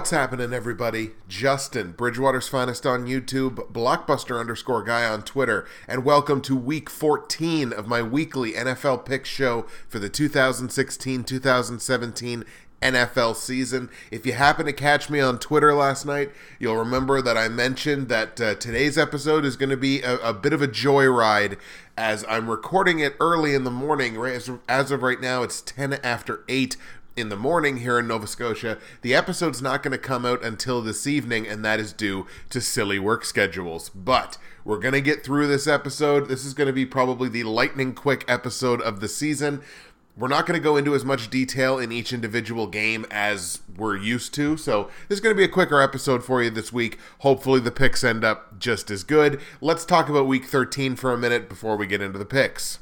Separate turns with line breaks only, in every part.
What's happening, everybody? Justin, Bridgewater's finest on YouTube, Blockbuster underscore guy on Twitter, and welcome to week 14 of my weekly NFL pick show for the 2016 2017 NFL season. If you happen to catch me on Twitter last night, you'll remember that I mentioned that uh, today's episode is going to be a, a, bit of a joyride as I'm recording it early in the morning. As, as of right now, it's 10 after 8 in the morning here in Nova Scotia. The episode's not going to come out until this evening, and that is due to silly work schedules. But we're going to get through this episode. This is going to be probably the lightning quick episode of the season. We're not going to go into as much detail in each individual game as we're used to, so this is going to be a quicker episode for you this week. Hopefully, the picks end up just as good. Let's talk about week 13 for a minute before we get into the picks.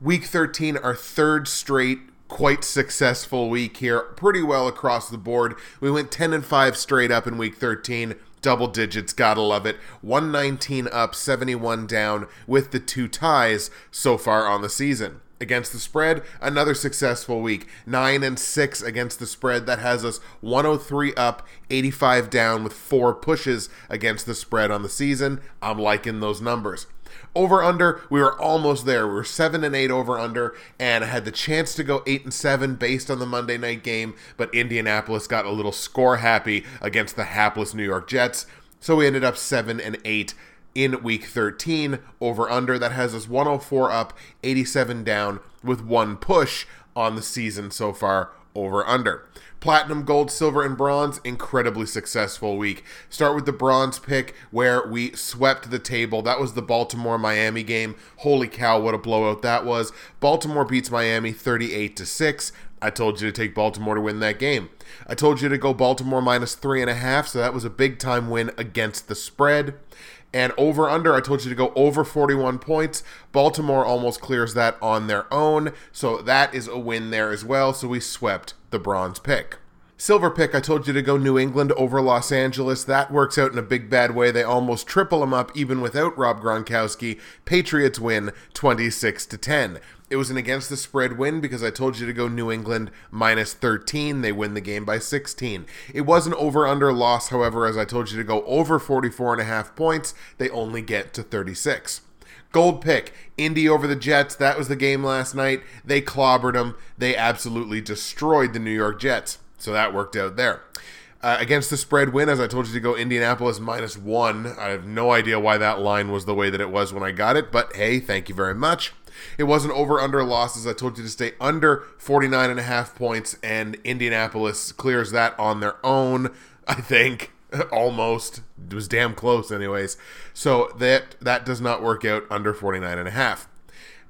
Week 13, our third straight quite successful week here, pretty well across the board. We went 10 and 5 straight up in week 13. Double digits, gotta love it. 119 up, 71 down, with the two ties so far on the season. Against the spread, another successful week. 9 and 6 against the spread. That has us 103 up, 85 down with four pushes against the spread on the season. I'm liking those numbers. Over under, we were almost there. We were seven and eight over under, and I had the chance to go eight and seven based on the Monday night game, but Indianapolis got a little score happy against the hapless New York Jets, so we ended up seven and eight in week 13 over under that has us 104 up 87 down with one push on the season so far over under Platinum, gold, silver, and bronze, incredibly successful week. Start with the bronze pick where we swept the table. That was the Baltimore Miami game. Holy cow, what a blowout that was. Baltimore beats Miami 38 to 6. I told you to take Baltimore to win that game. I told you to go Baltimore minus three and a half, so that was a big time win against the spread. And over under, I told you to go over 41 points. Baltimore almost clears that on their own, so that is a win there as well. So we swept the bronze pick. Silver pick, I told you to go New England over Los Angeles. That works out in a big bad way. They almost triple them up even without Rob Gronkowski. Patriots win 26 to 10. It was an against the spread win because I told you to go New England minus 13. They win the game by 16. It was an over under loss, however, as I told you to go over 44 and a half points. They only get to 36. Gold pick, Indy over the Jets. That was the game last night. They clobbered them. They absolutely destroyed the New York Jets. So that worked out there. Uh, against the spread win, as I told you to go Indianapolis minus one. I have no idea why that line was the way that it was when I got it, but hey, thank you very much. It was an over under losses. I told you to stay under 49 and a half points, and Indianapolis clears that on their own, I think. almost. It was damn close anyways. So that that does not work out under 49 and a half.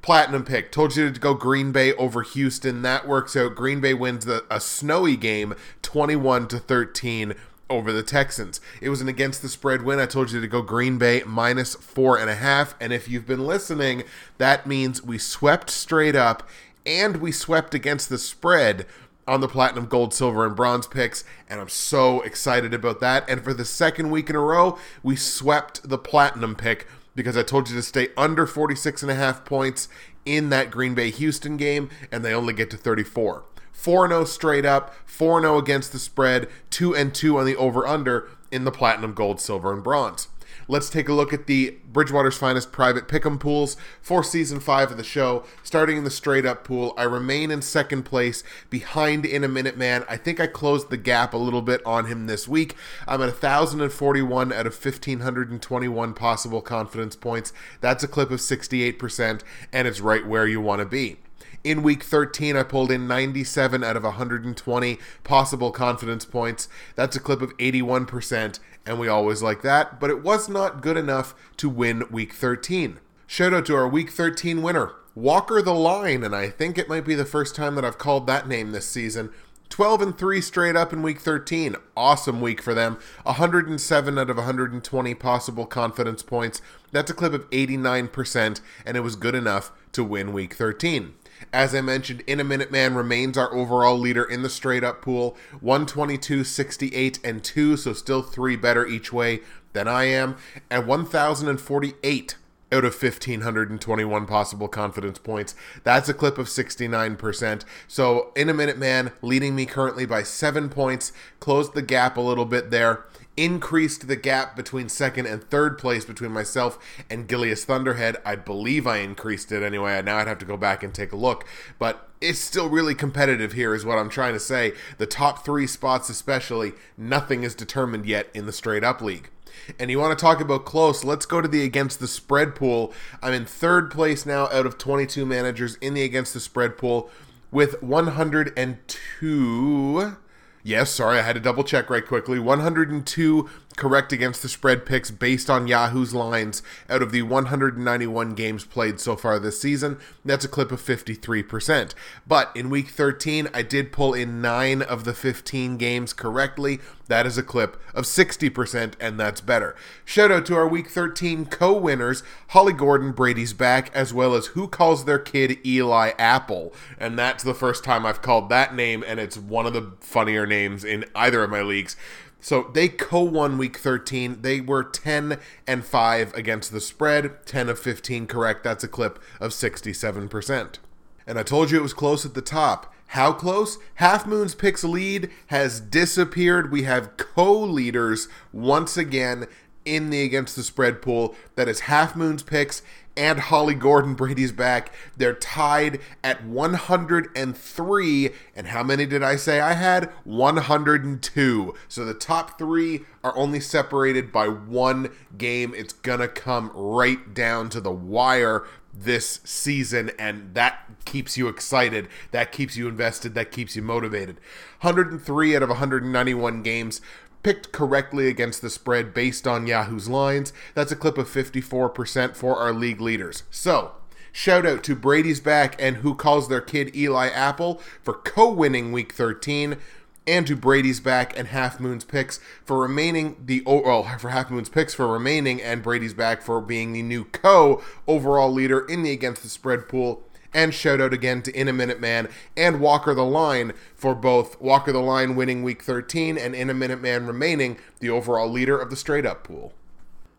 Platinum pick. Told you to go green bay over houston. That works out. Green bay wins the, a snowy game 21 to 13 over the texans it was an against the spread win i told you to go green bay minus four and a half and if you've been listening that means we swept straight up and we swept against the spread on the platinum, gold, silver, and bronze picks, and I'm so excited about that. And for the second week in a row, we swept the platinum pick because I told you to stay under 46 and a half points in that Green Bay Houston game, and they only get to 34. 4 0 straight up, 4 0 against the spread, 2 and 2 on the over under in the platinum, gold, silver, and bronze. Let's take a look at the Bridgewater's finest private pick'em pools for season five of the show. Starting in the straight up pool, I remain in second place behind in a minute man. I think I closed the gap a little bit on him this week. I'm at 1,041 out of 1,521 possible confidence points. That's a clip of 68%, and it's right where you want to be. In week 13, I pulled in 97 out of 120 possible confidence points. That's a clip of 81%, and we always like that, but it was not good enough to win week 13. Shout out to our week 13 winner, Walker the Line, and I think it might be the first time that I've called that name this season. 12 and 3 straight up in week 13. Awesome week for them. 107 out of 120 possible confidence points. That's a clip of 89%, and it was good enough to win week 13. As I mentioned, In a Minute Man remains our overall leader in the straight up pool 122, 68, and 2, so still three better each way than I am, and 1,048 out of 1,521 possible confidence points. That's a clip of 69%. So, in a minute, man, leading me currently by seven points, closed the gap a little bit there increased the gap between second and third place between myself and Gilius Thunderhead. I believe I increased it anyway. Now I'd have to go back and take a look, but it's still really competitive here, is what I'm trying to say. The top three spots, especially, nothing is determined yet in the straight up league. And you want to talk about close, let's go to the against the spread pool. I'm in third place now out of 22 managers in the against the spread pool with 102 Yes, sorry, I had to double check right quickly. 102 correct against the spread picks based on Yahoo's lines out of the 191 games played so far this season. That's a clip of 53%. But in week 13, I did pull in 9 of the 15 games correctly. That is a clip of 60%, and that's better. Shout out to our week 13 co winners, Holly Gordon, Brady's back, as well as Who Calls Their Kid Eli Apple. And that's the first time I've called that name, and it's one of the funnier names in either of my leagues. So they co-won week 13. They were 10 and 5 against the spread, 10 of 15 correct. That's a clip of 67%. And I told you it was close at the top. How close? Half Moon's picks lead has disappeared. We have co-leaders once again in the against the spread pool. That is Half Moon's picks and Holly Gordon. Brady's back. They're tied at 103. And how many did I say I had? 102. So the top three are only separated by one game. It's going to come right down to the wire this season, and that keeps you excited. That keeps you invested. That keeps you motivated. 103 out of 191 games picked correctly against the spread based on Yahoo's lines. That's a clip of 54% for our league leaders. So, shout out to Brady's Back and Who Calls Their Kid Eli Apple for co winning week 13 and to Brady's back and Half Moon's picks for remaining the well for Half Moon's picks for remaining and Brady's back for being the new co overall leader in the against the spread pool and shout out again to In a Minute Man and Walker the Line for both Walker the Line winning week 13 and In a Minute Man remaining the overall leader of the straight up pool.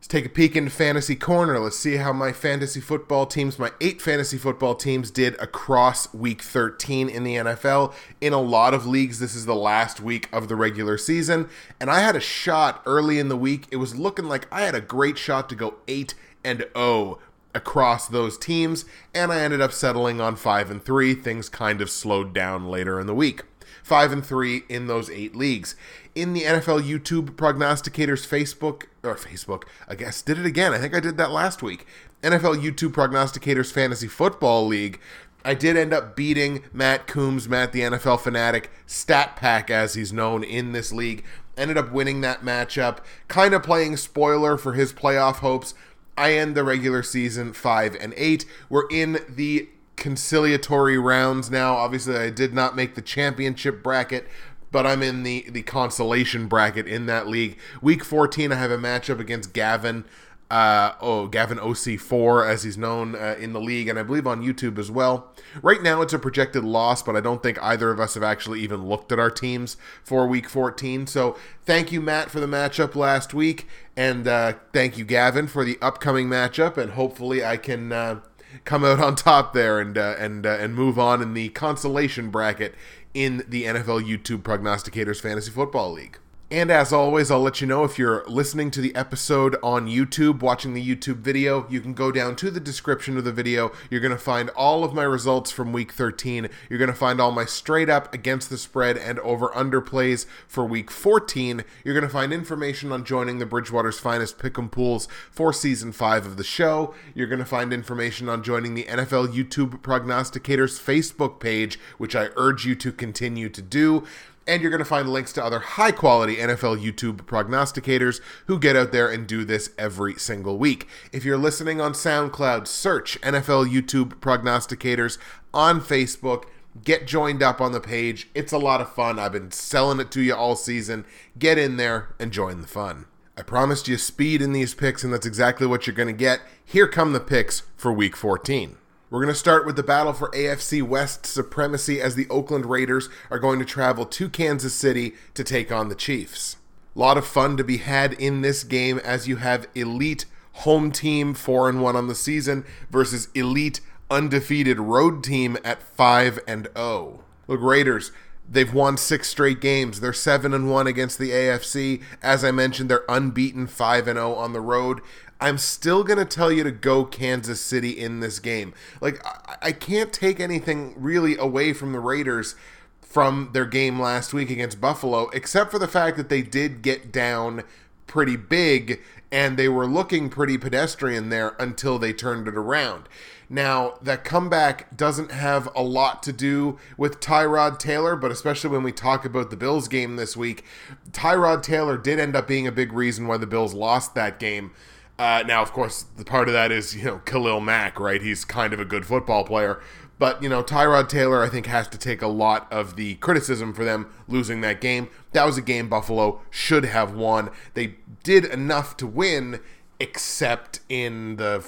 Let's take a peek into Fantasy Corner. Let's see how my fantasy football teams, my eight fantasy football teams, did across week 13 in the NFL. In a lot of leagues, this is the last week of the regular season. And I had a shot early in the week. It was looking like I had a great shot to go 8 and 0 across those teams, and I ended up settling on five and three. Things kind of slowed down later in the week. Five and three in those eight leagues. In the NFL YouTube prognosticators Facebook or Facebook, I guess did it again. I think I did that last week. NFL YouTube prognosticators fantasy football league. I did end up beating Matt Coombs, Matt the NFL fanatic, Stat Pack as he's known in this league. Ended up winning that matchup, kind of playing spoiler for his playoff hopes I end the regular season five and eight. We're in the conciliatory rounds now. Obviously, I did not make the championship bracket, but I'm in the the consolation bracket in that league. Week 14, I have a matchup against Gavin uh, oh, Gavin OC4, as he's known uh, in the league, and I believe on YouTube as well. Right now, it's a projected loss, but I don't think either of us have actually even looked at our teams for Week 14. So, thank you, Matt, for the matchup last week, and uh, thank you, Gavin, for the upcoming matchup. And hopefully, I can uh, come out on top there and uh, and uh, and move on in the consolation bracket in the NFL YouTube Prognosticators Fantasy Football League. And as always, I'll let you know if you're listening to the episode on YouTube, watching the YouTube video, you can go down to the description of the video. You're going to find all of my results from week 13. You're going to find all my straight up against the spread and over under plays for week 14. You're going to find information on joining the Bridgewater's Finest Pick'em Pools for season 5 of the show. You're going to find information on joining the NFL YouTube Prognosticators Facebook page, which I urge you to continue to do and you're going to find links to other high quality NFL YouTube prognosticators who get out there and do this every single week. If you're listening on SoundCloud, search NFL YouTube prognosticators on Facebook. Get joined up on the page. It's a lot of fun. I've been selling it to you all season. Get in there and join the fun. I promised you speed in these picks, and that's exactly what you're going to get. Here come the picks for week 14. We're going to start with the battle for AFC West supremacy as the Oakland Raiders are going to travel to Kansas City to take on the Chiefs. A lot of fun to be had in this game as you have elite home team 4 and 1 on the season versus elite undefeated road team at 5 and 0. Look, Raiders, they've won 6 straight games. They're 7 and 1 against the AFC. As I mentioned, they're unbeaten 5 and 0 on the road. I'm still going to tell you to go Kansas City in this game. Like, I, I can't take anything really away from the Raiders from their game last week against Buffalo, except for the fact that they did get down pretty big and they were looking pretty pedestrian there until they turned it around. Now, that comeback doesn't have a lot to do with Tyrod Taylor, but especially when we talk about the Bills game this week, Tyrod Taylor did end up being a big reason why the Bills lost that game. Uh, now, of course, the part of that is, you know, Khalil Mack, right? He's kind of a good football player. But, you know, Tyrod Taylor, I think, has to take a lot of the criticism for them losing that game. That was a game Buffalo should have won. They did enough to win, except in the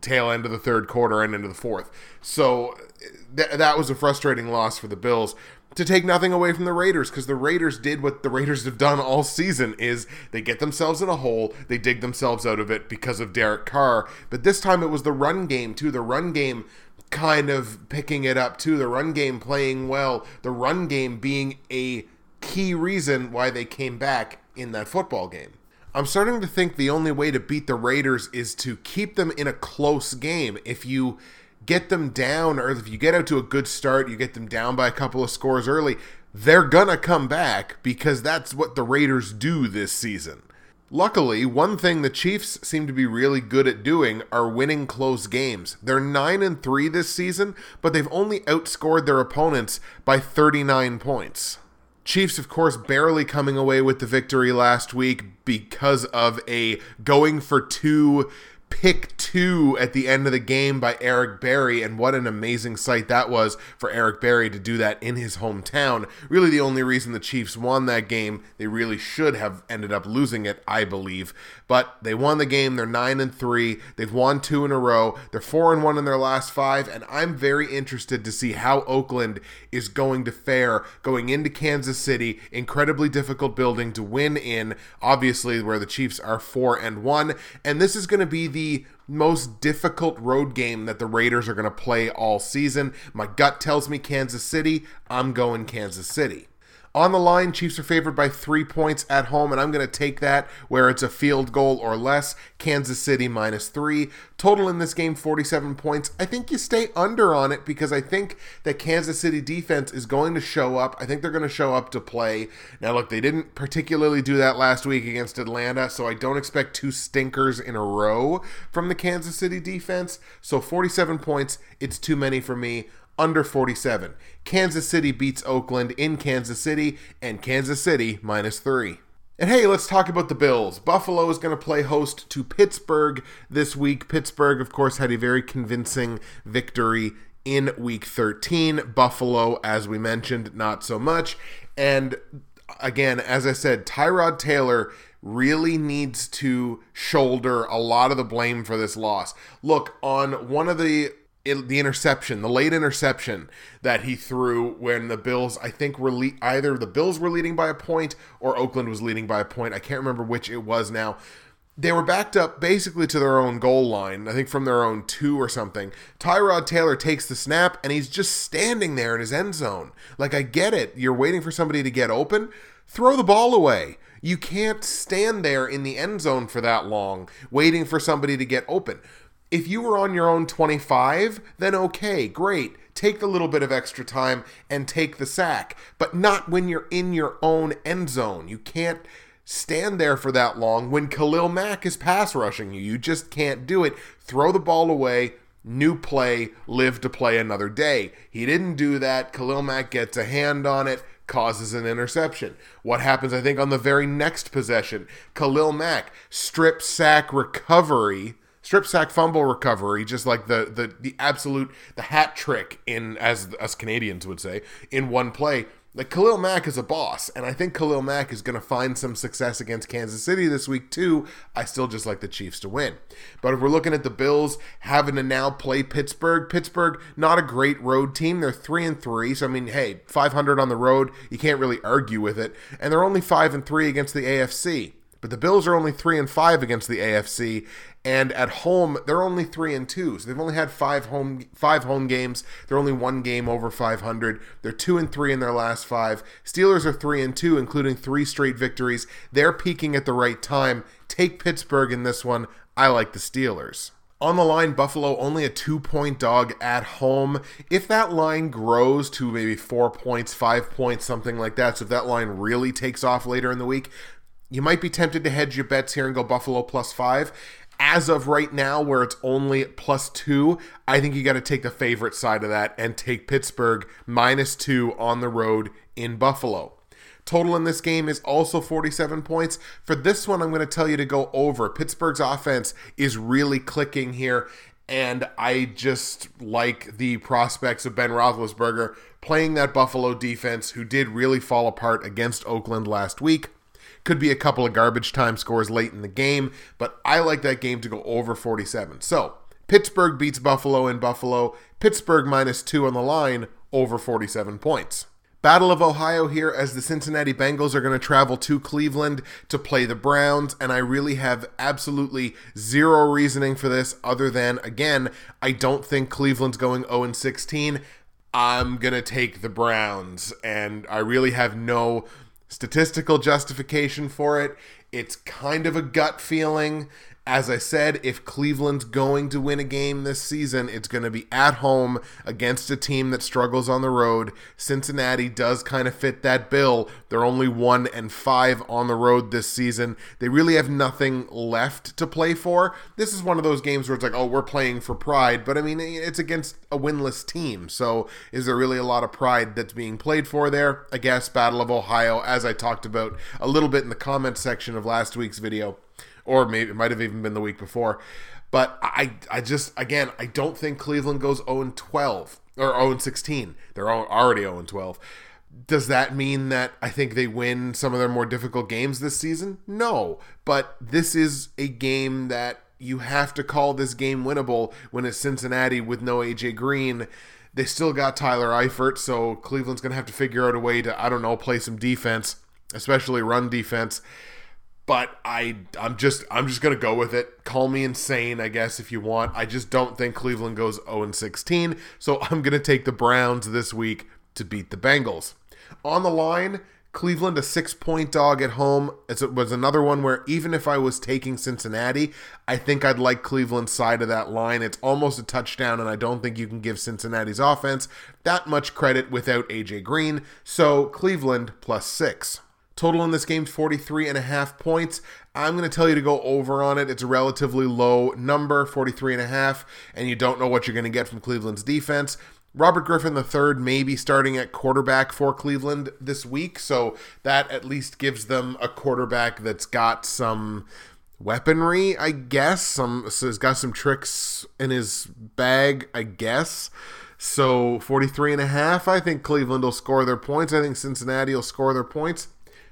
tail end of the third quarter and into the fourth. So th- that was a frustrating loss for the Bills to take nothing away from the Raiders because the Raiders did what the Raiders have done all season is they get themselves in a hole, they dig themselves out of it because of Derek Carr, but this time it was the run game too. The run game kind of picking it up too, the run game playing well, the run game being a key reason why they came back in that football game. I'm starting to think the only way to beat the Raiders is to keep them in a close game. If you get them down, or if you get out to a good start, you get them down by a couple of scores early, they're gonna come back because that's what the Raiders do this season. Luckily, one thing the Chiefs seem to be really good at doing are winning close games. They're 9 and 3 this season, but they've only outscored their opponents by 39 points. Chiefs, of course, barely coming away with the victory last week because of a going for two pick two at the end of the game by Eric Berry, and what an amazing sight that was for Eric Berry to do that in his hometown. Really, the only reason the Chiefs won that game, they really should have ended up losing it, I believe. But they won the game. They're nine and three. They've won two in a row. They're four and one in their last five, and I'm very interested to see how Oakland is going to fare going into Kansas City. Incredibly difficult building to win in, obviously, where the Chiefs are four and one, and this is going to be the the most difficult road game that the Raiders are going to play all season. My gut tells me Kansas City. I'm going Kansas City. On the line, Chiefs are favored by three points at home, and I'm going to take that where it's a field goal or less. Kansas City minus three. Total in this game, 47 points. I think you stay under on it because I think that Kansas City defense is going to show up. I think they're going to show up to play. Now, look, they didn't particularly do that last week against Atlanta, so I don't expect two stinkers in a row from the Kansas City defense. So 47 points, it's too many for me under 47. Kansas City beats Oakland in Kansas City, and Kansas City minus three. And hey, let's talk about the Bills. Buffalo is going to play host to Pittsburgh this week. Pittsburgh, of course, had a very convincing victory in week 13. Buffalo, as we mentioned, not so much. And again, as I said, Tyrod Taylor really needs to shoulder a lot of the blame for this loss. Look, on one of the the interception, the late interception that he threw when the Bills, I think, were le- either the Bills were leading by a point or Oakland was leading by a point. I can't remember which it was now. They were backed up basically to their own goal line, I think from their own two or something. Tyrod Taylor takes the snap and he's just standing there in his end zone. Like, I get it. You're waiting for somebody to get open. Throw the ball away. You can't stand there in the end zone for that long waiting for somebody to get open. If you were on your own 25, then okay, great. Take the little bit of extra time and take the sack, but not when you're in your own end zone. You can't stand there for that long when Khalil Mack is pass rushing you. You just can't do it. Throw the ball away, new play, live to play another day. He didn't do that. Khalil Mack gets a hand on it, causes an interception. What happens, I think, on the very next possession? Khalil Mack, strip sack recovery strip sack fumble recovery, just like the the the absolute the hat trick in as us Canadians would say in one play. Like Khalil Mack is a boss, and I think Khalil Mack is going to find some success against Kansas City this week too. I still just like the Chiefs to win. But if we're looking at the Bills having to now play Pittsburgh, Pittsburgh not a great road team. They're three and three, so I mean, hey, 500 on the road, you can't really argue with it. And they're only five and three against the AFC. But the Bills are only 3 and 5 against the AFC and at home they're only 3 and 2. So they've only had 5 home 5 home games. They're only one game over 500. They're 2 and 3 in their last 5. Steelers are 3 and 2 including 3 straight victories. They're peaking at the right time. Take Pittsburgh in this one. I like the Steelers. On the line, Buffalo only a two point dog at home. If that line grows to maybe four points, five points, something like that, so if that line really takes off later in the week, you might be tempted to hedge your bets here and go Buffalo plus five. As of right now, where it's only plus two, I think you got to take the favorite side of that and take Pittsburgh minus two on the road in Buffalo. Total in this game is also 47 points. For this one, I'm going to tell you to go over. Pittsburgh's offense is really clicking here, and I just like the prospects of Ben Roethlisberger playing that Buffalo defense, who did really fall apart against Oakland last week. Could be a couple of garbage time scores late in the game, but I like that game to go over 47. So, Pittsburgh beats Buffalo in Buffalo. Pittsburgh minus two on the line, over 47 points. Battle of Ohio here as the Cincinnati Bengals are going to travel to Cleveland to play the Browns, and I really have absolutely zero reasoning for this other than, again, I don't think Cleveland's going 0 16. I'm going to take the Browns, and I really have no statistical justification for it. It's kind of a gut feeling. As I said, if Cleveland's going to win a game this season, it's going to be at home against a team that struggles on the road. Cincinnati does kind of fit that bill. They're only one and five on the road this season. They really have nothing left to play for. This is one of those games where it's like, oh, we're playing for pride, but I mean, it's against a winless team. So is there really a lot of pride that's being played for there? I guess Battle of Ohio, as I talked about a little bit in the comment section of last week's video or maybe it might have even been the week before. But I, I just again, I don't think Cleveland goes 0 12 or 0 16. They're already 0 12. Does that mean that I think they win some of their more difficult games this season? No, but this is a game that you have to call this game winnable when it's Cincinnati with no AJ Green. They still got Tyler Eifert, so Cleveland's going to have to figure out a way to, I don't know, play some defense, especially run defense but I I'm just I'm just gonna go with it. Call me insane, I guess, if you want. I just don't think Cleveland goes 0 16, so I'm gonna take the Browns this week to beat the Bengals. On the line, Cleveland a six point dog at home. It was another one where even if I was taking Cincinnati, I think I'd like Cleveland's side of that line. It's almost a touchdown, and I don't think you can give Cincinnati's offense that much credit without AJ Green. So Cleveland plus six. Total in this game 43 and a half points. I'm going to tell you to go over on it. It's a relatively low number, 43 and a half, and you don't know what you're going to get from Cleveland's defense. Robert Griffin III may be starting at quarterback for Cleveland this week, so that at least gives them a quarterback that's got some weaponry, I guess. Some so has got some tricks in his bag, I guess. So 43 and a half, I think Cleveland will score their points. I think Cincinnati will score their points.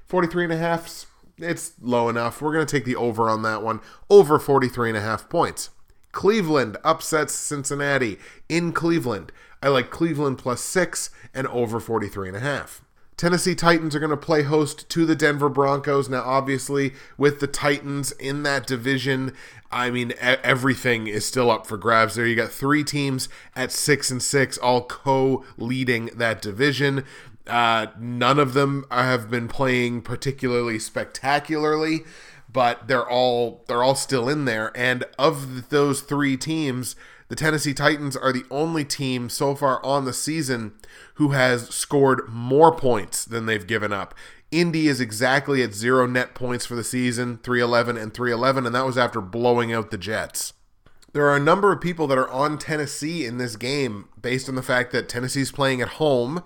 43 and a half, it's low enough. We're going to take the over on that one. Over 43 and a half points. Cleveland upsets Cincinnati in Cleveland. I like Cleveland plus six and over 43 and a half. Tennessee Titans are going to play host to the Denver Broncos. Now, obviously, with the Titans in that division, I mean, everything is still up for grabs there. You got three teams at six and six, all co leading that division. Uh, none of them have been playing particularly spectacularly, but they're all they're all still in there. And of those three teams, the Tennessee Titans are the only team so far on the season who has scored more points than they've given up. Indy is exactly at zero net points for the season, 311 and 311, and that was after blowing out the Jets. There are a number of people that are on Tennessee in this game based on the fact that Tennessee's playing at home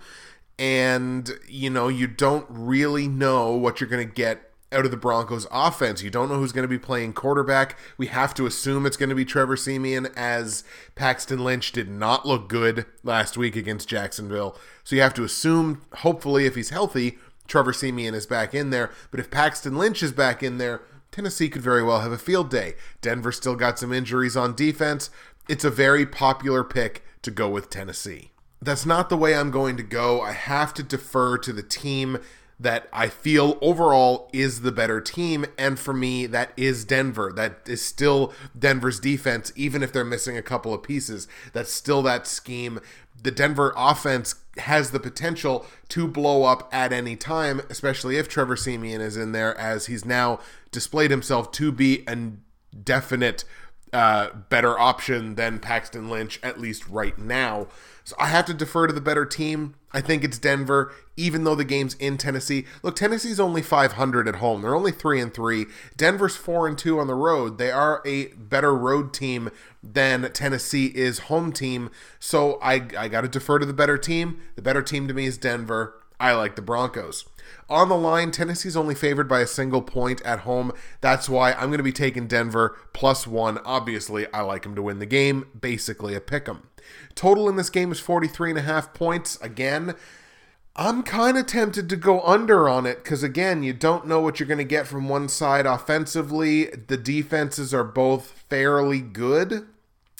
and you know you don't really know what you're going to get out of the Broncos offense. You don't know who's going to be playing quarterback. We have to assume it's going to be Trevor Siemian as Paxton Lynch did not look good last week against Jacksonville. So you have to assume hopefully if he's healthy, Trevor Siemian is back in there, but if Paxton Lynch is back in there, Tennessee could very well have a field day. Denver still got some injuries on defense. It's a very popular pick to go with Tennessee that's not the way I'm going to go. I have to defer to the team that I feel overall is the better team. And for me, that is Denver. That is still Denver's defense, even if they're missing a couple of pieces. That's still that scheme. The Denver offense has the potential to blow up at any time, especially if Trevor Siemian is in there, as he's now displayed himself to be a definite uh, better option than Paxton Lynch, at least right now. So I have to defer to the better team. I think it's Denver, even though the game's in Tennessee. Look, Tennessee's only 500 at home. They're only 3 and 3. Denver's 4 and 2 on the road. They are a better road team than Tennessee is home team. So I, I got to defer to the better team. The better team to me is Denver. I like the Broncos. On the line, Tennessee's only favored by a single point at home. That's why I'm going to be taking Denver plus one. Obviously, I like them to win the game. Basically, a pick 'em. Total in this game is 43 and a half points. Again, I'm kind of tempted to go under on it because, again, you don't know what you're going to get from one side offensively. The defenses are both fairly good.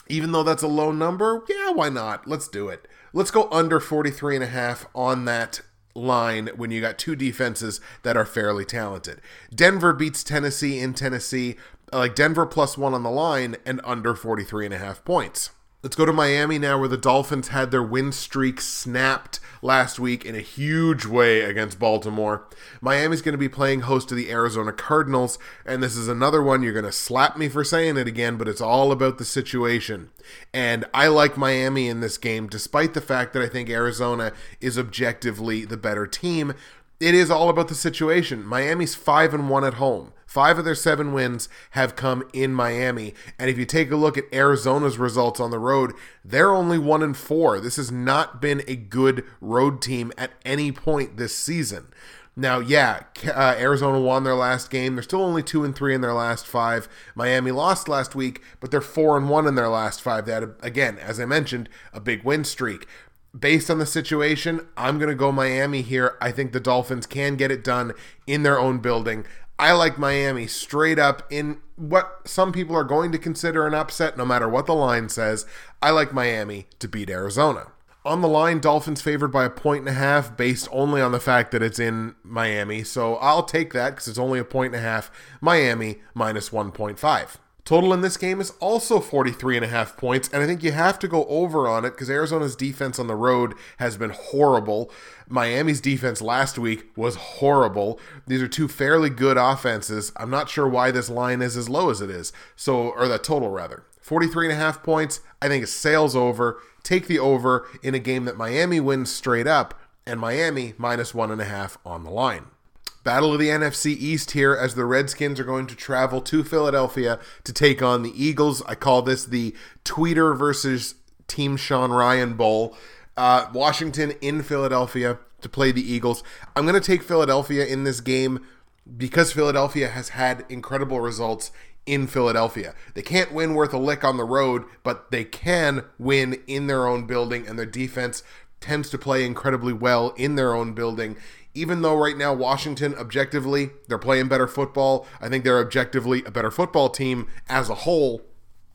Even though that's a low number, yeah, why not? Let's do it. Let's go under 43 and a half on that line when you got two defenses that are fairly talented. Denver beats Tennessee in Tennessee, like Denver plus one on the line and under 43 and a half points. Let's go to Miami now, where the Dolphins had their win streak snapped last week in a huge way against Baltimore. Miami's going to be playing host to the Arizona Cardinals, and this is another one you're going to slap me for saying it again, but it's all about the situation. And I like Miami in this game, despite the fact that I think Arizona is objectively the better team. It is all about the situation. Miami's 5 and 1 at home. Five of their seven wins have come in Miami. And if you take a look at Arizona's results on the road, they're only one and four. This has not been a good road team at any point this season. Now, yeah, uh, Arizona won their last game. They're still only two and three in their last five. Miami lost last week, but they're four and one in their last five. That again, as I mentioned, a big win streak. Based on the situation, I'm going to go Miami here. I think the Dolphins can get it done in their own building. I like Miami straight up in what some people are going to consider an upset, no matter what the line says. I like Miami to beat Arizona. On the line, Dolphins favored by a point and a half based only on the fact that it's in Miami. So I'll take that because it's only a point and a half. Miami minus 1.5. Total in this game is also 43 and a half points, and I think you have to go over on it because Arizona's defense on the road has been horrible. Miami's defense last week was horrible. These are two fairly good offenses. I'm not sure why this line is as low as it is. So, or the total rather. 43 and a half points. I think it sails over. Take the over in a game that Miami wins straight up, and Miami minus one and a half on the line. Battle of the NFC East here as the Redskins are going to travel to Philadelphia to take on the Eagles. I call this the Tweeter versus Team Sean Ryan Bowl. Uh, Washington in Philadelphia to play the Eagles. I'm going to take Philadelphia in this game because Philadelphia has had incredible results in Philadelphia. They can't win worth a lick on the road, but they can win in their own building, and their defense tends to play incredibly well in their own building even though right now Washington objectively they're playing better football, I think they're objectively a better football team as a whole.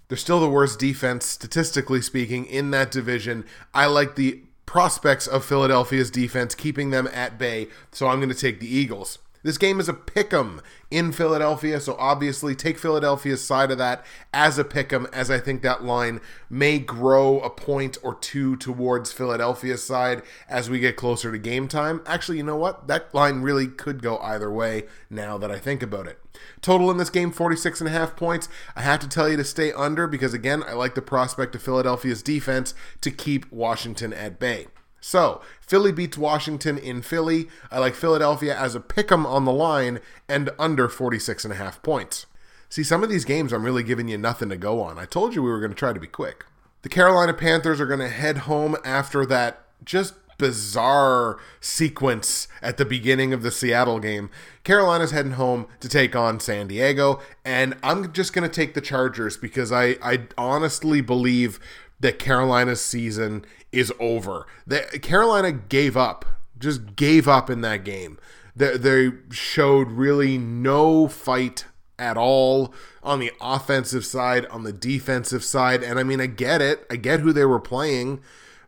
They're still the worst defense statistically speaking in that division. I like the prospects of Philadelphia's defense keeping them at bay, so I'm going to take the Eagles. This game is a pick 'em in Philadelphia, so obviously take Philadelphia's side of that as a pick 'em, as I think that line may grow a point or two towards Philadelphia's side as we get closer to game time. Actually, you know what? That line really could go either way now that I think about it. Total in this game 46 and a half points. I have to tell you to stay under because again, I like the prospect of Philadelphia's defense to keep Washington at bay. So, Philly beats Washington in Philly. I like Philadelphia as a pick 'em on the line and under 46 and a half points. See, some of these games I'm really giving you nothing to go on. I told you we were going to try to be quick. The Carolina Panthers are going to head home after that just bizarre sequence at the beginning of the Seattle game. Carolina's heading home to take on San Diego, and I'm just going to take the Chargers because I, I honestly believe that Carolina's season is over. That Carolina gave up, just gave up in that game. They, they showed really no fight at all on the offensive side, on the defensive side. And I mean, I get it. I get who they were playing,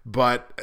but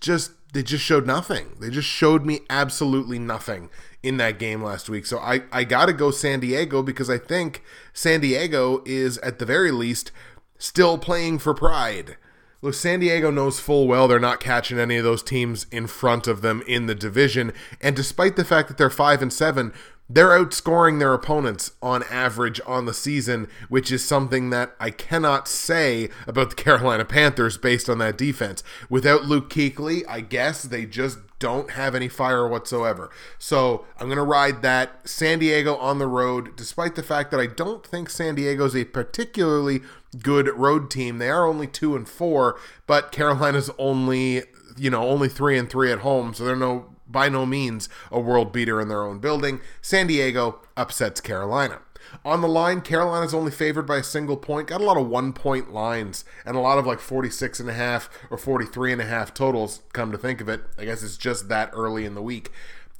just they just showed nothing. They just showed me absolutely nothing in that game last week. So I I got to go San Diego because I think San Diego is at the very least still playing for pride. Look, San Diego knows full well they're not catching any of those teams in front of them in the division, and despite the fact that they're 5 and 7, they're outscoring their opponents on average on the season, which is something that I cannot say about the Carolina Panthers based on that defense. Without Luke Kuechly, I guess they just don't have any fire whatsoever. So I'm going to ride that San Diego on the road, despite the fact that I don't think San Diego's a particularly good road team. They are only two and four, but Carolina's only you know only three and three at home, so they're no by no means a world beater in their own building. San Diego upsets Carolina. On the line, Carolina's only favored by a single point. Got a lot of one point lines and a lot of like 46 and a half or 43 and a half totals, come to think of it. I guess it's just that early in the week.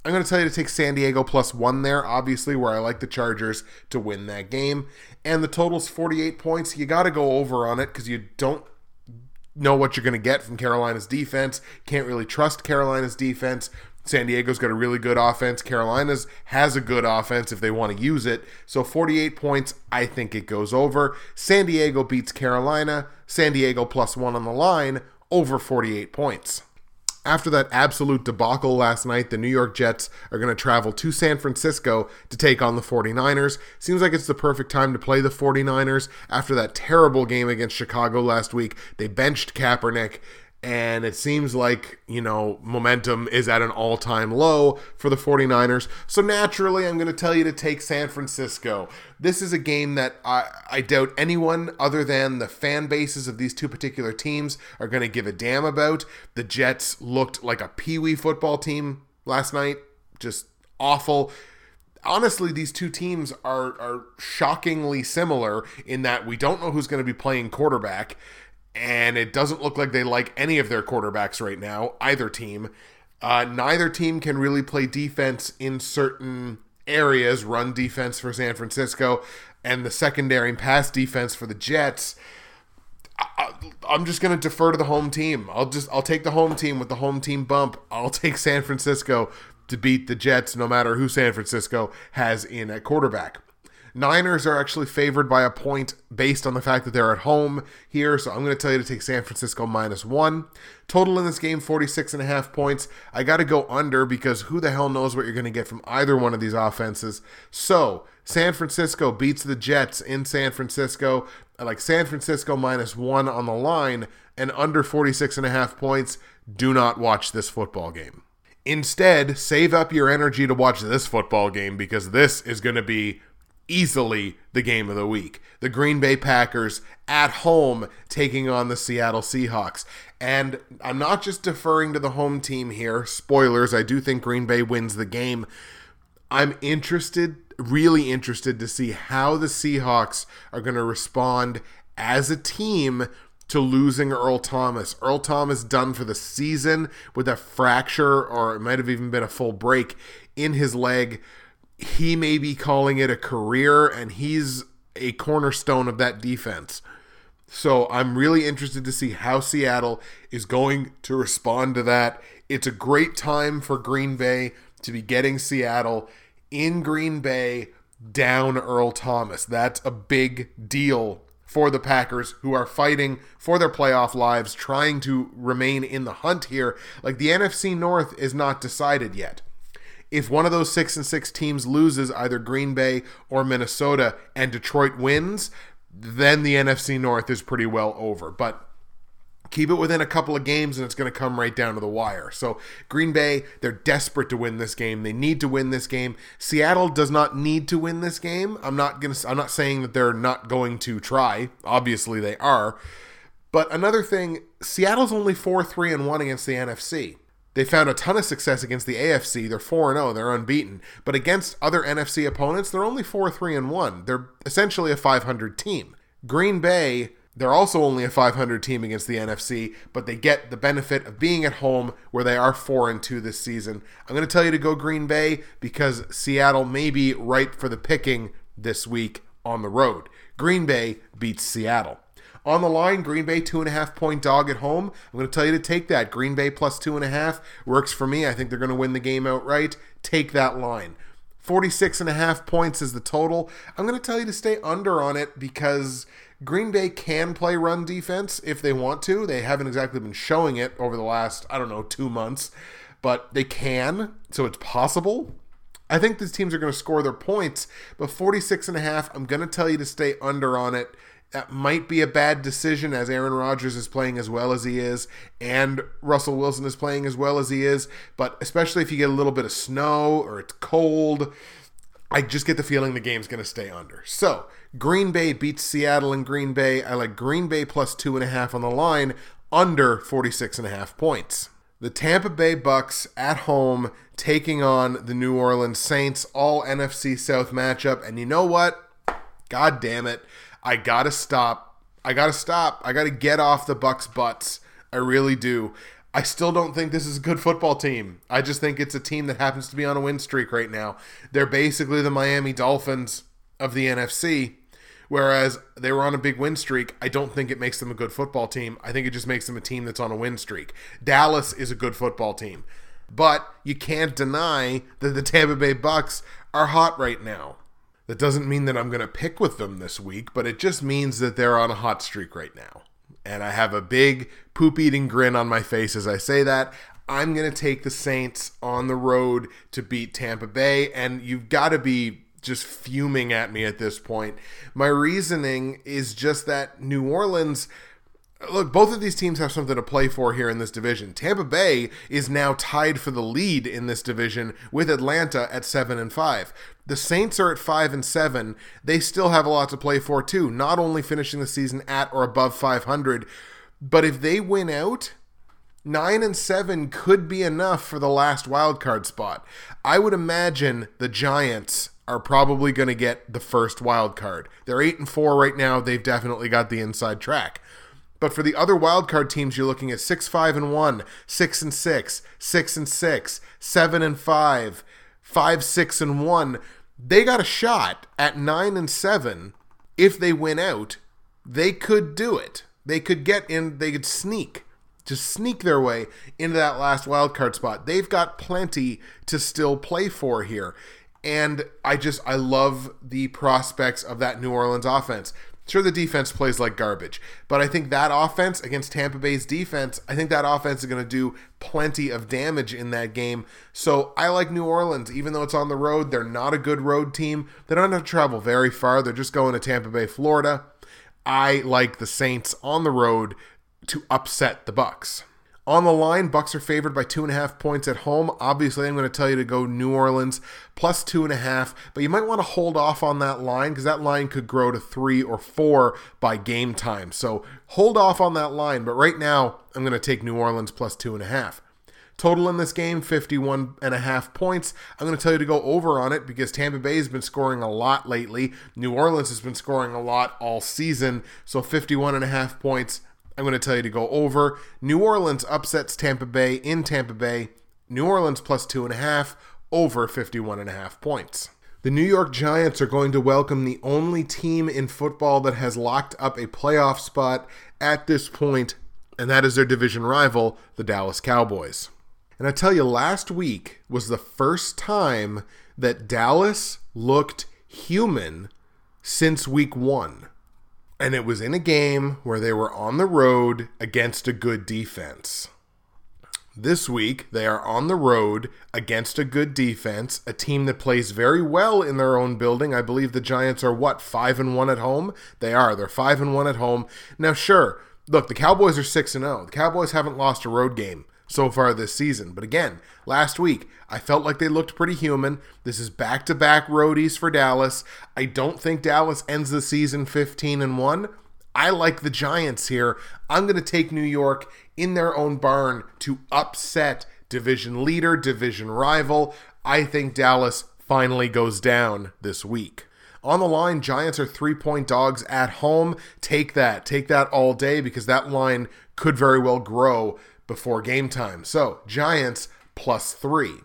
I'm going to tell you to take San Diego plus one there, obviously, where I like the Chargers to win that game. And the total's 48 points. You got to go over on it because you don't know what you're going to get from Carolina's defense. Can't really trust Carolina's defense. San Diego's got a really good offense. Carolina's has a good offense if they want to use it. So 48 points, I think it goes over. San Diego beats Carolina. San Diego plus one on the line, over 48 points. After that absolute debacle last night, the New York Jets are going to travel to San Francisco to take on the 49ers. Seems like it's the perfect time to play the 49ers after that terrible game against Chicago last week. They benched Kaepernick and it seems like, you know, momentum is at an all time low for the 49ers. So naturally, I'm going to tell you to take San Francisco. This is a game that I, I doubt anyone other than the fan bases of these two particular teams are going to give a damn about. The Jets looked like a pee wee football team last night, just awful honestly, these two teams are are shockingly similar in that we don't know who's going to be playing quarterback and it doesn't look like they like any of their quarterbacks right now, either team. Uh, neither team can really play defense in certain areas, run defense for San Francisco, and the secondary and pass defense for the Jets. I, am just going to defer to the home team. I'll just I'll take the home team with the home team bump. I'll take San Francisco to beat the Jets, no matter who San Francisco has in at quarterback. Niners are actually favored by a point based on the fact that they're at home here. So I'm going to tell you to take San Francisco minus one. Total in this game, 46 and a half points. I got to go under because who the hell knows what you're going to get from either one of these offenses. So San Francisco beats the Jets in San Francisco. I like San Francisco minus one on the line and under 46 and a half points. Do not watch this football game. Instead, save up your energy to watch this football game because this is going to be easily the game of the week. The Green Bay Packers at home taking on the Seattle Seahawks. And I'm not just deferring to the home team here. Spoilers, I do think Green Bay wins the game. I'm interested, really interested to see how the Seahawks are going to respond as a team to losing Earl Thomas. Earl Thomas done for the season with a fracture, or it might have even been a full break in his leg he may be calling it a career, and he's a cornerstone of that defense. So I'm really interested to see how Seattle is going to respond to that. It's a great time for Green Bay to be getting Seattle in Green Bay down Earl Thomas. That's a big deal for the Packers who are fighting for their playoff lives, trying to remain in the hunt here. Like the NFC North is not decided yet if one of those six and six teams loses either Green Bay or Minnesota and Detroit wins, then the NFC North is pretty well over. But keep it within a couple of games and it's going to come right down to the wire. So Green Bay, they're desperate to win this game. They need to win this game. Seattle does not need to win this game. I'm not going to I'm not saying that they're not going to try. Obviously they are. But another thing, Seattle's only 4-3 and 1 against the NFC. They found a ton of success against the AFC. They're 4 0, they're unbeaten. But against other NFC opponents, they're only 4 3 and 1. They're essentially a 500 team. Green Bay, they're also only a 500 team against the NFC, but they get the benefit of being at home where they are 4 and 2 this season. I'm going to tell you to go Green Bay because Seattle may be ripe for the picking this week on the road. Green Bay beats Seattle. On the line, Green Bay two and a half point dog at home. I'm going to tell you to take that. Green Bay plus two and a half works for me. I think they're going to win the game outright. Take that line. 46 and a half points is the total. I'm going to tell you to stay under on it because Green Bay can play run defense if they want to. They haven't exactly been showing it over the last, I don't know, two months, but they can, so it's possible. I think these teams are going to score their points, but 46 and a half, I'm going to tell you to stay under on it. That might be a bad decision as Aaron Rodgers is playing as well as he is and Russell Wilson is playing as well as he is, but especially if you get a little bit of snow or it's cold, I just get the feeling the game's going to stay under. So, Green Bay beats Seattle in Green Bay. I like Green Bay plus two and a half on the line, under 46 and a half points. The Tampa Bay Bucks at home taking on the New Orleans Saints, all NFC South matchup. And you know what? God damn it. I gotta stop. I gotta stop. I gotta get off the Bucks' butts. I really do. I still don't think this is a good football team. I just think it's a team that happens to be on a win streak right now. They're basically the Miami Dolphins of the NFC, whereas they were on a big win streak. I don't think it makes them a good football team. I think it just makes them a team that's on a win streak. Dallas is a good football team. But you can't deny that the Tampa Bay Bucks are hot right now. That doesn't mean that I'm going to pick with them this week, but it just means that they're on a hot streak right now and I have a big poop eating grin on my face as I say that. I'm going to take the Saints on the road to beat Tampa Bay, and you've got to be just fuming at me at this point. My reasoning is just that New Orleans look, both of these teams have something to play for here in this division. Tampa Bay is now tied for the lead in this division with Atlanta at 7 and 5. The Saints are at 5 and 7. They still have a lot to play for too, not only finishing the season at or above 500, but if they win out, 9 and 7 could be enough for the last wild card spot. I would imagine the Giants are probably going to get the first wild card. They're 8 and 4 right now. They've definitely got the inside track. But for the other wildcard teams, you're looking at six, five, and one, six and six, six and six, seven and five, five, six and one. They got a shot at nine and seven. If they win out, they could do it. They could get in. They could sneak, just sneak their way into that last wildcard spot. They've got plenty to still play for here. And I just I love the prospects of that New Orleans offense. Sure, the defense plays like garbage, but I think that offense against Tampa Bay's defense, I think that offense is going to do plenty of damage in that game. So I like New Orleans, even though it's on the road. They're not a good road team. They don't have to travel very far. They're just going to Tampa Bay, Florida. I like the Saints on the road to upset the Bucks. On the line, Bucks are favored by two and a half points at home. Obviously, I'm going to tell you to go New Orleans plus two and a half, but you might want to hold off on that line because that line could grow to three or four by game time. So hold off on that line. But right now, I'm going to take New Orleans plus two and a half. Total in this game, 51 and a half points. I'm going to tell you to go over on it because Tampa Bay has been scoring a lot lately. New Orleans has been scoring a lot all season. So 51 and a half points. I'm going to tell you to go over. New Orleans upsets Tampa Bay in Tampa Bay. New Orleans plus two and a half, over 51 and a half points. The New York Giants are going to welcome the only team in football that has locked up a playoff spot at this point, and that is their division rival, the Dallas Cowboys. And I tell you, last week was the first time that Dallas looked human since week one and it was in a game where they were on the road against a good defense. This week, they are on the road against a good defense, a team that plays very well in their own building. I believe the Giants are what, 5 and 1 at home? They are. They're 5 and 1 at home. Now, sure, look, the Cowboys are 6 and 0. The Cowboys haven't lost a road game so far this season. But again, last week, I felt like they looked pretty human. This is back to back roadies for Dallas. I don't think Dallas ends the season 15 and 1. I like the Giants here. I'm going to take New York in their own barn to upset division leader, division rival. I think Dallas finally goes down this week. On the line, Giants are three point dogs at home. Take that. Take that all day because that line could very well grow before game time. So, Giants plus three.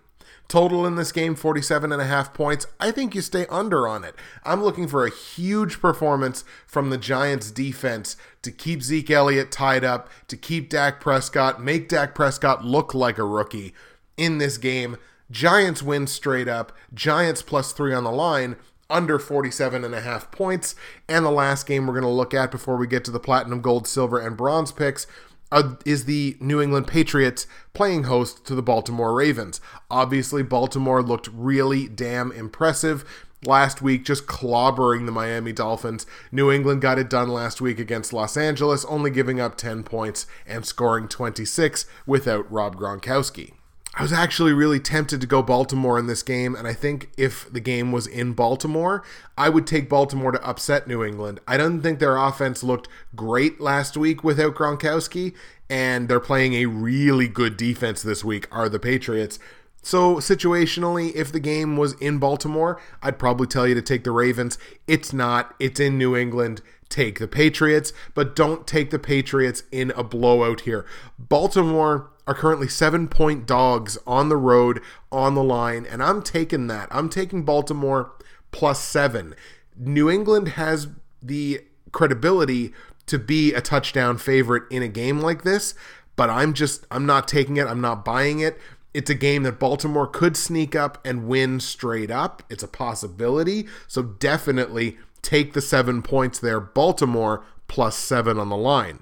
Total in this game, 47 and a half points. I think you stay under on it. I'm looking for a huge performance from the Giants defense to keep Zeke Elliott tied up, to keep Dak Prescott, make Dak Prescott look like a rookie in this game. Giants win straight up, Giants plus three on the line, under 47 and a half points. And the last game we're going to look at before we get to the platinum, gold, silver, and bronze picks uh, is the New England Patriots playing host to the Baltimore Ravens. Obviously, Baltimore looked really damn impressive last week, just clobbering the Miami Dolphins. New England got it done last week against Los Angeles, only giving up 10 points and scoring 26 without Rob Gronkowski. I was actually really tempted to go Baltimore in this game, and I think if the game was in Baltimore, I would take Baltimore to upset New England. I don't think their offense looked great last week without Gronkowski, and they're playing a really good defense this week, are the Patriots. So, situationally, if the game was in Baltimore, I'd probably tell you to take the Ravens. It's not, it's in New England. Take the Patriots, but don't take the Patriots in a blowout here. Baltimore are currently seven point dogs on the road, on the line, and I'm taking that. I'm taking Baltimore plus seven. New England has the credibility to be a touchdown favorite in a game like this, but I'm just, I'm not taking it. I'm not buying it. It's a game that Baltimore could sneak up and win straight up. It's a possibility. So definitely take the seven points there. Baltimore plus seven on the line.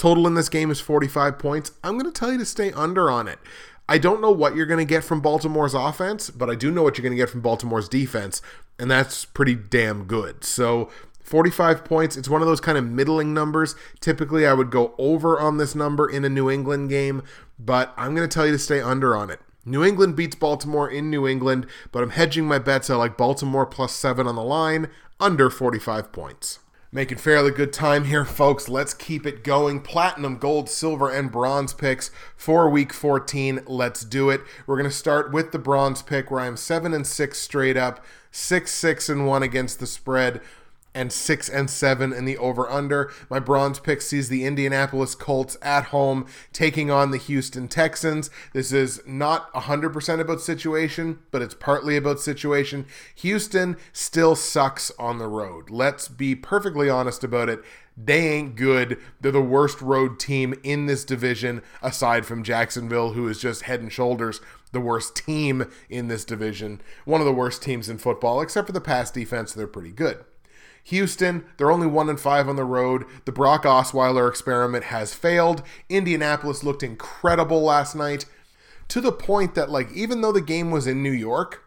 Total in this game is 45 points. I'm going to tell you to stay under on it. I don't know what you're going to get from Baltimore's offense, but I do know what you're going to get from Baltimore's defense, and that's pretty damn good. So 45 points, it's one of those kind of middling numbers. Typically, I would go over on this number in a New England game, but I'm going to tell you to stay under on it. New England beats Baltimore in New England, but I'm hedging my bets. I like Baltimore plus seven on the line, under 45 points. Making fairly good time here, folks. Let's keep it going. Platinum, gold, silver, and bronze picks for week 14. Let's do it. We're going to start with the bronze pick where I'm 7 and 6 straight up, 6 6 and 1 against the spread and six and seven in the over under. My bronze pick sees the Indianapolis Colts at home taking on the Houston Texans. This is not 100% about situation, but it's partly about situation. Houston still sucks on the road. Let's be perfectly honest about it. They ain't good. They're the worst road team in this division, aside from Jacksonville, who is just head and shoulders the worst team in this division. One of the worst teams in football, except for the pass defense, they're pretty good. Houston, they're only one and five on the road. The Brock Osweiler experiment has failed. Indianapolis looked incredible last night to the point that, like, even though the game was in New York,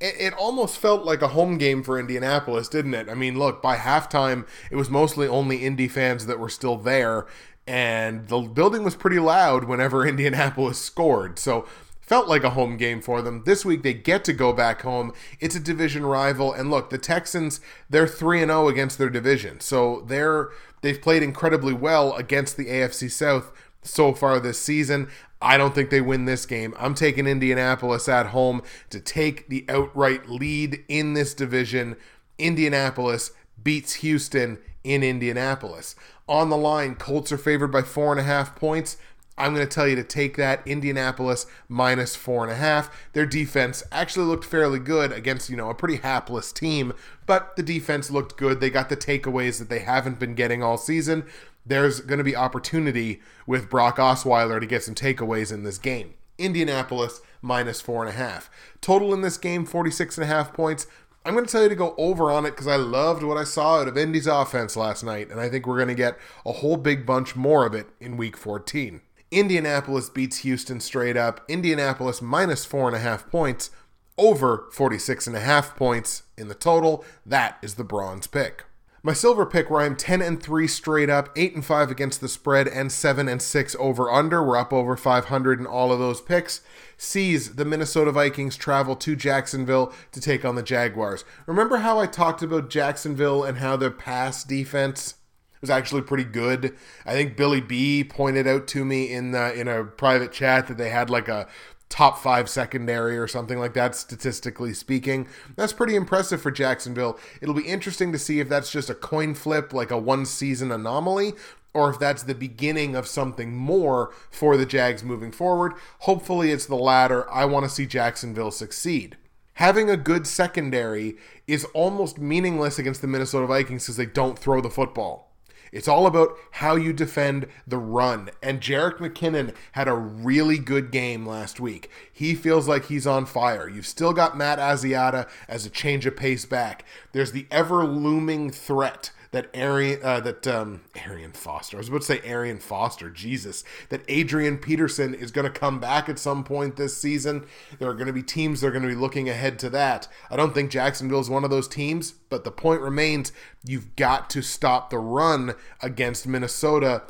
it, it almost felt like a home game for Indianapolis, didn't it? I mean, look, by halftime, it was mostly only Indy fans that were still there, and the building was pretty loud whenever Indianapolis scored. So felt like a home game for them. This week they get to go back home. It's a division rival and look, the Texans, they're 3 and 0 against their division. So they're they've played incredibly well against the AFC South so far this season. I don't think they win this game. I'm taking Indianapolis at home to take the outright lead in this division. Indianapolis beats Houston in Indianapolis. On the line, Colts are favored by four and a half points. I'm going to tell you to take that Indianapolis minus four and a half. Their defense actually looked fairly good against, you know, a pretty hapless team, but the defense looked good. They got the takeaways that they haven't been getting all season. There's going to be opportunity with Brock Osweiler to get some takeaways in this game. Indianapolis minus four and a half. Total in this game, 46 and a half points. I'm going to tell you to go over on it because I loved what I saw out of Indy's offense last night, and I think we're going to get a whole big bunch more of it in week 14. Indianapolis beats Houston straight up. Indianapolis minus four and a half points, over 46 and a half points in the total. That is the bronze pick. My silver pick, where I'm 10 and 3 straight up, 8 and 5 against the spread, and 7 and 6 over under. We're up over 500 in all of those picks. Sees the Minnesota Vikings travel to Jacksonville to take on the Jaguars. Remember how I talked about Jacksonville and how their pass defense was actually pretty good. I think Billy B pointed out to me in the, in a private chat that they had like a top five secondary or something like that, statistically speaking. That's pretty impressive for Jacksonville. It'll be interesting to see if that's just a coin flip, like a one season anomaly, or if that's the beginning of something more for the Jags moving forward. Hopefully, it's the latter. I want to see Jacksonville succeed. Having a good secondary is almost meaningless against the Minnesota Vikings because they don't throw the football. It's all about how you defend the run. And Jerick McKinnon had a really good game last week. He feels like he's on fire. You've still got Matt Asiata as a change of pace back. There's the ever looming threat that Arian uh, that um, Arian Foster. I was about to say Arian Foster. Jesus, that Adrian Peterson is going to come back at some point this season. There are going to be teams that are going to be looking ahead to that. I don't think Jacksonville is one of those teams, but the point remains: you've got to stop the run against Minnesota.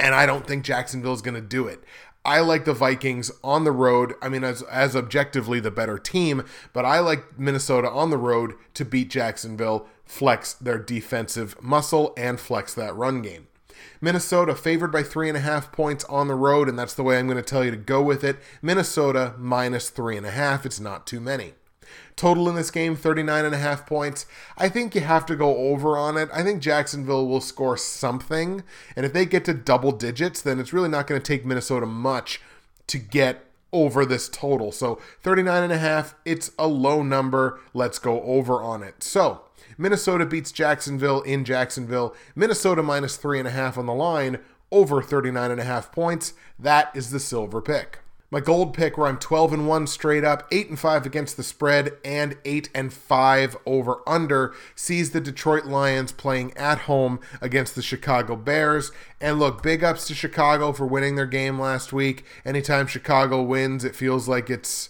And I don't think Jacksonville is going to do it. I like the Vikings on the road. I mean, as as objectively the better team, but I like Minnesota on the road to beat Jacksonville flex their defensive muscle and flex that run game. Minnesota favored by three and a half points on the road, and that's the way I'm going to tell you to go with it. Minnesota minus three and a half. It's not too many. Total in this game, 39 and a half points. I think you have to go over on it. I think Jacksonville will score something. And if they get to double digits, then it's really not going to take Minnesota much to get over this total. So 39 and a half, it's a low number. Let's go over on it. So Minnesota beats Jacksonville in Jacksonville. Minnesota minus three and a half on the line, over 39 and a half points. That is the silver pick. My gold pick where I'm 12 and 1 straight up, 8 and 5 against the spread and 8 and 5 over under sees the Detroit Lions playing at home against the Chicago Bears. And look, big ups to Chicago for winning their game last week. Anytime Chicago wins, it feels like it's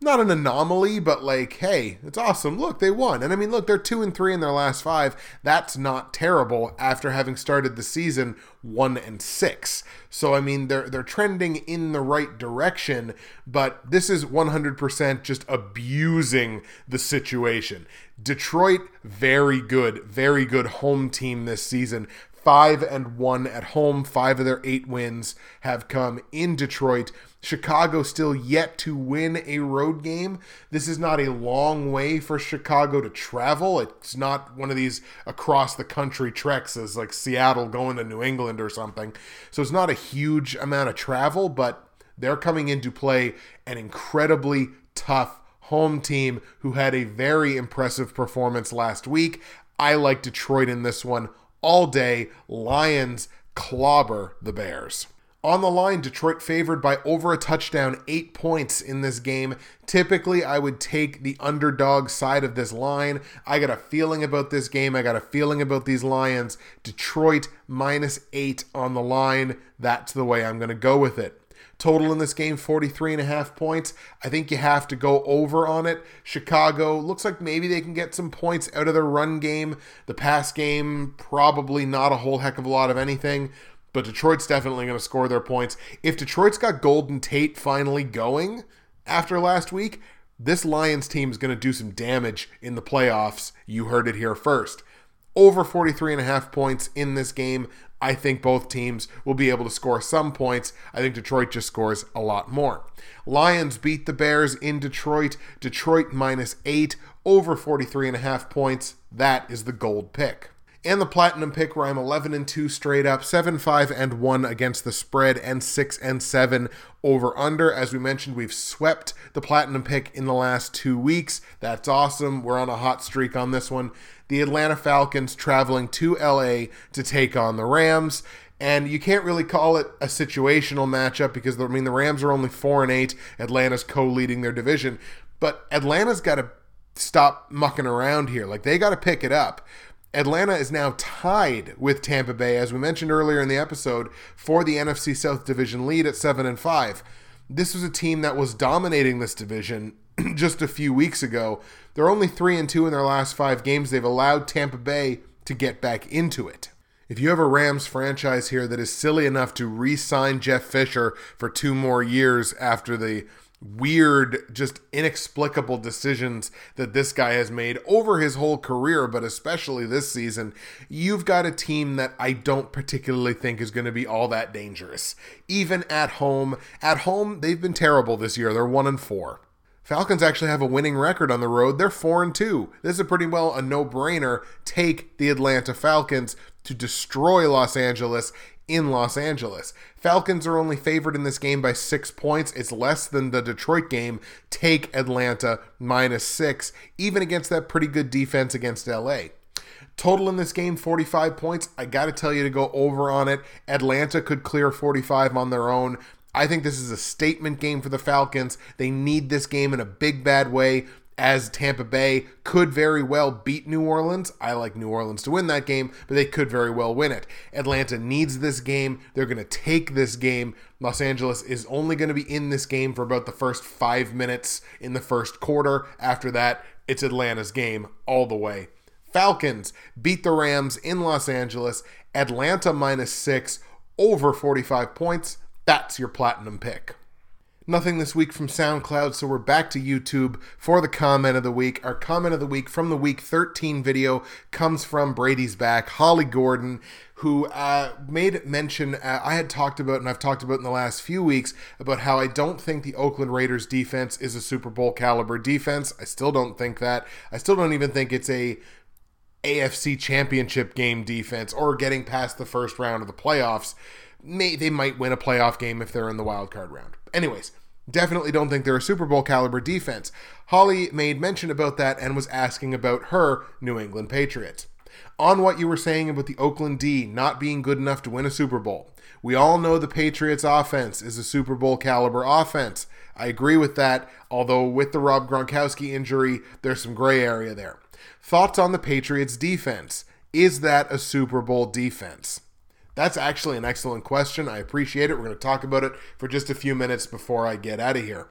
not an anomaly, but like, hey, it's awesome. Look, they won. And I mean, look, they're two and three in their last five. That's not terrible after having started the season one and six. So I mean, they're they're trending in the right direction, but this is 100% just abusing the situation. Detroit, very good, very good home team this season five and one at home. Five of their eight wins have come in Detroit. Chicago still yet to win a road game. This is not a long way for Chicago to travel. It's not one of these across the country treks as like Seattle going to New England or something. So it's not a huge amount of travel, but they're coming in to play an incredibly tough home team who had a very impressive performance last week. I like Detroit in this one all day. Lions clobber the Bears. On the line, Detroit favored by over a touchdown, eight points in this game. Typically, I would take the underdog side of this line. I got a feeling about this game. I got a feeling about these Lions. Detroit minus eight on the line. That's the way I'm going to go with it. Total in this game, 43 and a half points. I think you have to go over on it. Chicago looks like maybe they can get some points out of their run game. The pass game, probably not a whole heck of a lot of anything but Detroit's definitely going to score their points. If Detroit's got Golden Tate finally going after last week, this Lions team is going to do some damage in the playoffs. You heard it here first. Over 43 and a half points in this game. I think both teams will be able to score some points. I think Detroit just scores a lot more. Lions beat the Bears in Detroit. Detroit minus 8 over 43 and a half points. That is the gold pick and the platinum pick where I'm 11 and 2 straight up, 7 5 and 1 against the spread and 6 and 7 over under. As we mentioned, we've swept the platinum pick in the last 2 weeks. That's awesome. We're on a hot streak on this one. The Atlanta Falcons traveling to LA to take on the Rams. And you can't really call it a situational matchup because I mean the Rams are only 4 and 8, Atlanta's co-leading their division, but Atlanta's got to stop mucking around here. Like they got to pick it up Atlanta is now tied with Tampa Bay, as we mentioned earlier in the episode, for the NFC South Division lead at 7 and 5. This was a team that was dominating this division just a few weeks ago. They're only 3 and 2 in their last 5 games. They've allowed Tampa Bay to get back into it. If you have a Rams franchise here that is silly enough to re sign Jeff Fisher for two more years after the weird, just inexplicable decisions that this guy has made over his whole career, but especially this season, you've got a team that I don't particularly think is going to be all that dangerous. Even at home, at home they've been terrible this year. They're 1 and 4. Falcons actually have a winning record on the road. They're 4 and 2. This is pretty well a no-brainer. Take the Atlanta Falcons to destroy Los Angeles in Los Angeles. Falcons are only favored in this game by six points. It's less than the Detroit game. Take Atlanta minus six, even against that pretty good defense against LA. Total in this game 45 points. I got to tell you to go over on it. Atlanta could clear 45 on their own. I think this is a statement game for the Falcons. They need this game in a big bad way as Tampa Bay could very well beat New Orleans. I like New Orleans to win that game, but they could very well win it. Atlanta needs this game. They're going to take this game. Los Angeles is only going to be in this game for about the first five minutes in the first quarter. After that, it's Atlanta's game all the way. Falcons beat the Rams in Los Angeles. Atlanta minus six, over 45 points. That's your platinum pick. Nothing this week from SoundCloud, so we're back to YouTube for the comment of the week. Our comment of the week from the week 13 video comes from Brady's Back, Holly Gordon, who uh, made mention. Uh, I had talked about, and I've talked about in the last few weeks, about how I don't think the Oakland Raiders defense is a Super Bowl caliber defense. I still don't think that. I still don't even think it's a AFC championship game defense or getting past the first round of the playoffs. May, they might win a playoff game if they're in the wild card round. Anyways, definitely don't think they're a Super Bowl caliber defense. Holly made mention about that and was asking about her New England Patriots. On what you were saying about the Oakland D not being good enough to win a Super Bowl, we all know the Patriots offense is a Super Bowl caliber offense. I agree with that, although with the Rob Gronkowski injury, there's some gray area there. Thoughts on the Patriots defense? Is that a Super Bowl defense? That's actually an excellent question. I appreciate it. We're going to talk about it for just a few minutes before I get out of here.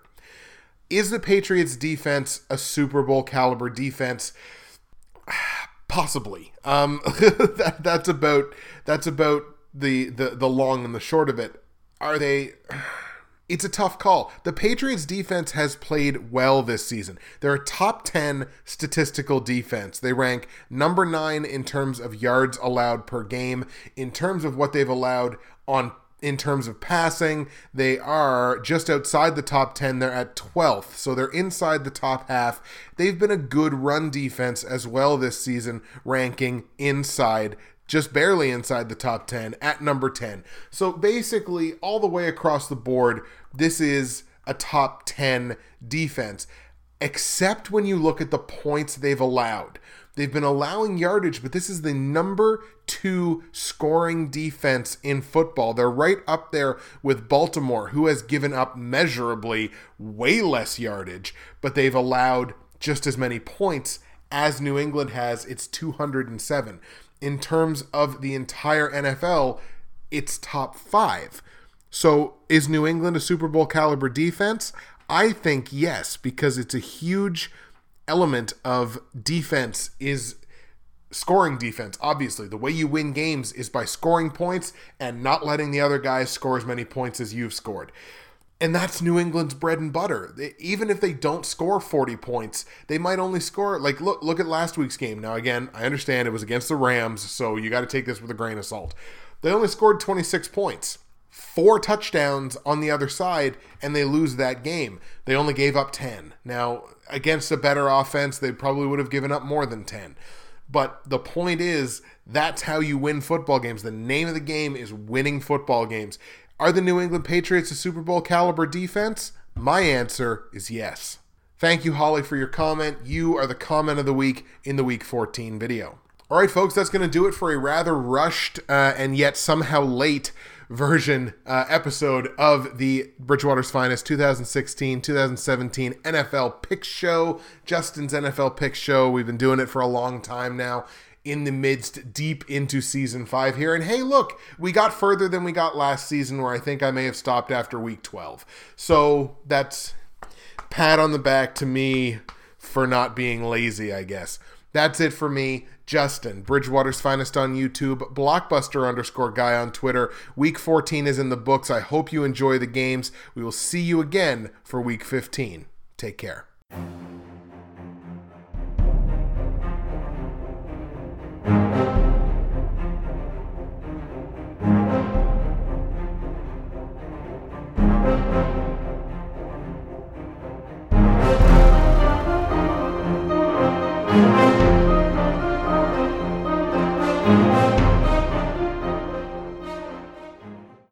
Is the Patriots defense a Super Bowl caliber defense? Possibly. Um, that, that's about that's about the, the the long and the short of it. Are they? it's a tough call. The Patriots defense has played well this season. They're a top 10 statistical defense. They rank number 9 in terms of yards allowed per game. In terms of what they've allowed on in terms of passing, they are just outside the top 10. They're at 12th, so they're inside the top half. They've been a good run defense as well this season, ranking inside just barely inside the top 10 at number 10. So basically, all the way across the board, this is a top 10 defense, except when you look at the points they've allowed. They've been allowing yardage, but this is the number two scoring defense in football. They're right up there with Baltimore, who has given up measurably way less yardage, but they've allowed just as many points as New England has. It's 207 in terms of the entire NFL, it's top five. So is New England a Super Bowl caliber defense? I think yes, because it's a huge element of defense is scoring defense. Obviously, the way you win games is by scoring points and not letting the other guys score as many points as you've scored. And that's New England's bread and butter. Even if they don't score 40 points, they might only score like look look at last week's game. Now again, I understand it was against the Rams, so you got to take this with a grain of salt. They only scored 26 points. Four touchdowns on the other side and they lose that game. They only gave up 10. Now, against a better offense, they probably would have given up more than 10. But the point is, that's how you win football games. The name of the game is winning football games. Are the New England Patriots a Super Bowl caliber defense? My answer is yes. Thank you, Holly, for your comment. You are the comment of the week in the Week 14 video. All right, folks, that's going to do it for a rather rushed uh, and yet somehow late version uh, episode of the Bridgewater's Finest 2016 2017 NFL Pick Show, Justin's NFL Pick Show. We've been doing it for a long time now in the midst, deep into season five here. And hey, look, we got further than we got last season, where I think I may have stopped after week 12. So that's pat on the back to me for not being lazy, I guess. That's it for me. Justin, Bridgewater's Finest on YouTube, Blockbuster underscore guy on Twitter. Week 14 is in the books. I hope you enjoy the games. We will see you again for week 15. Take care.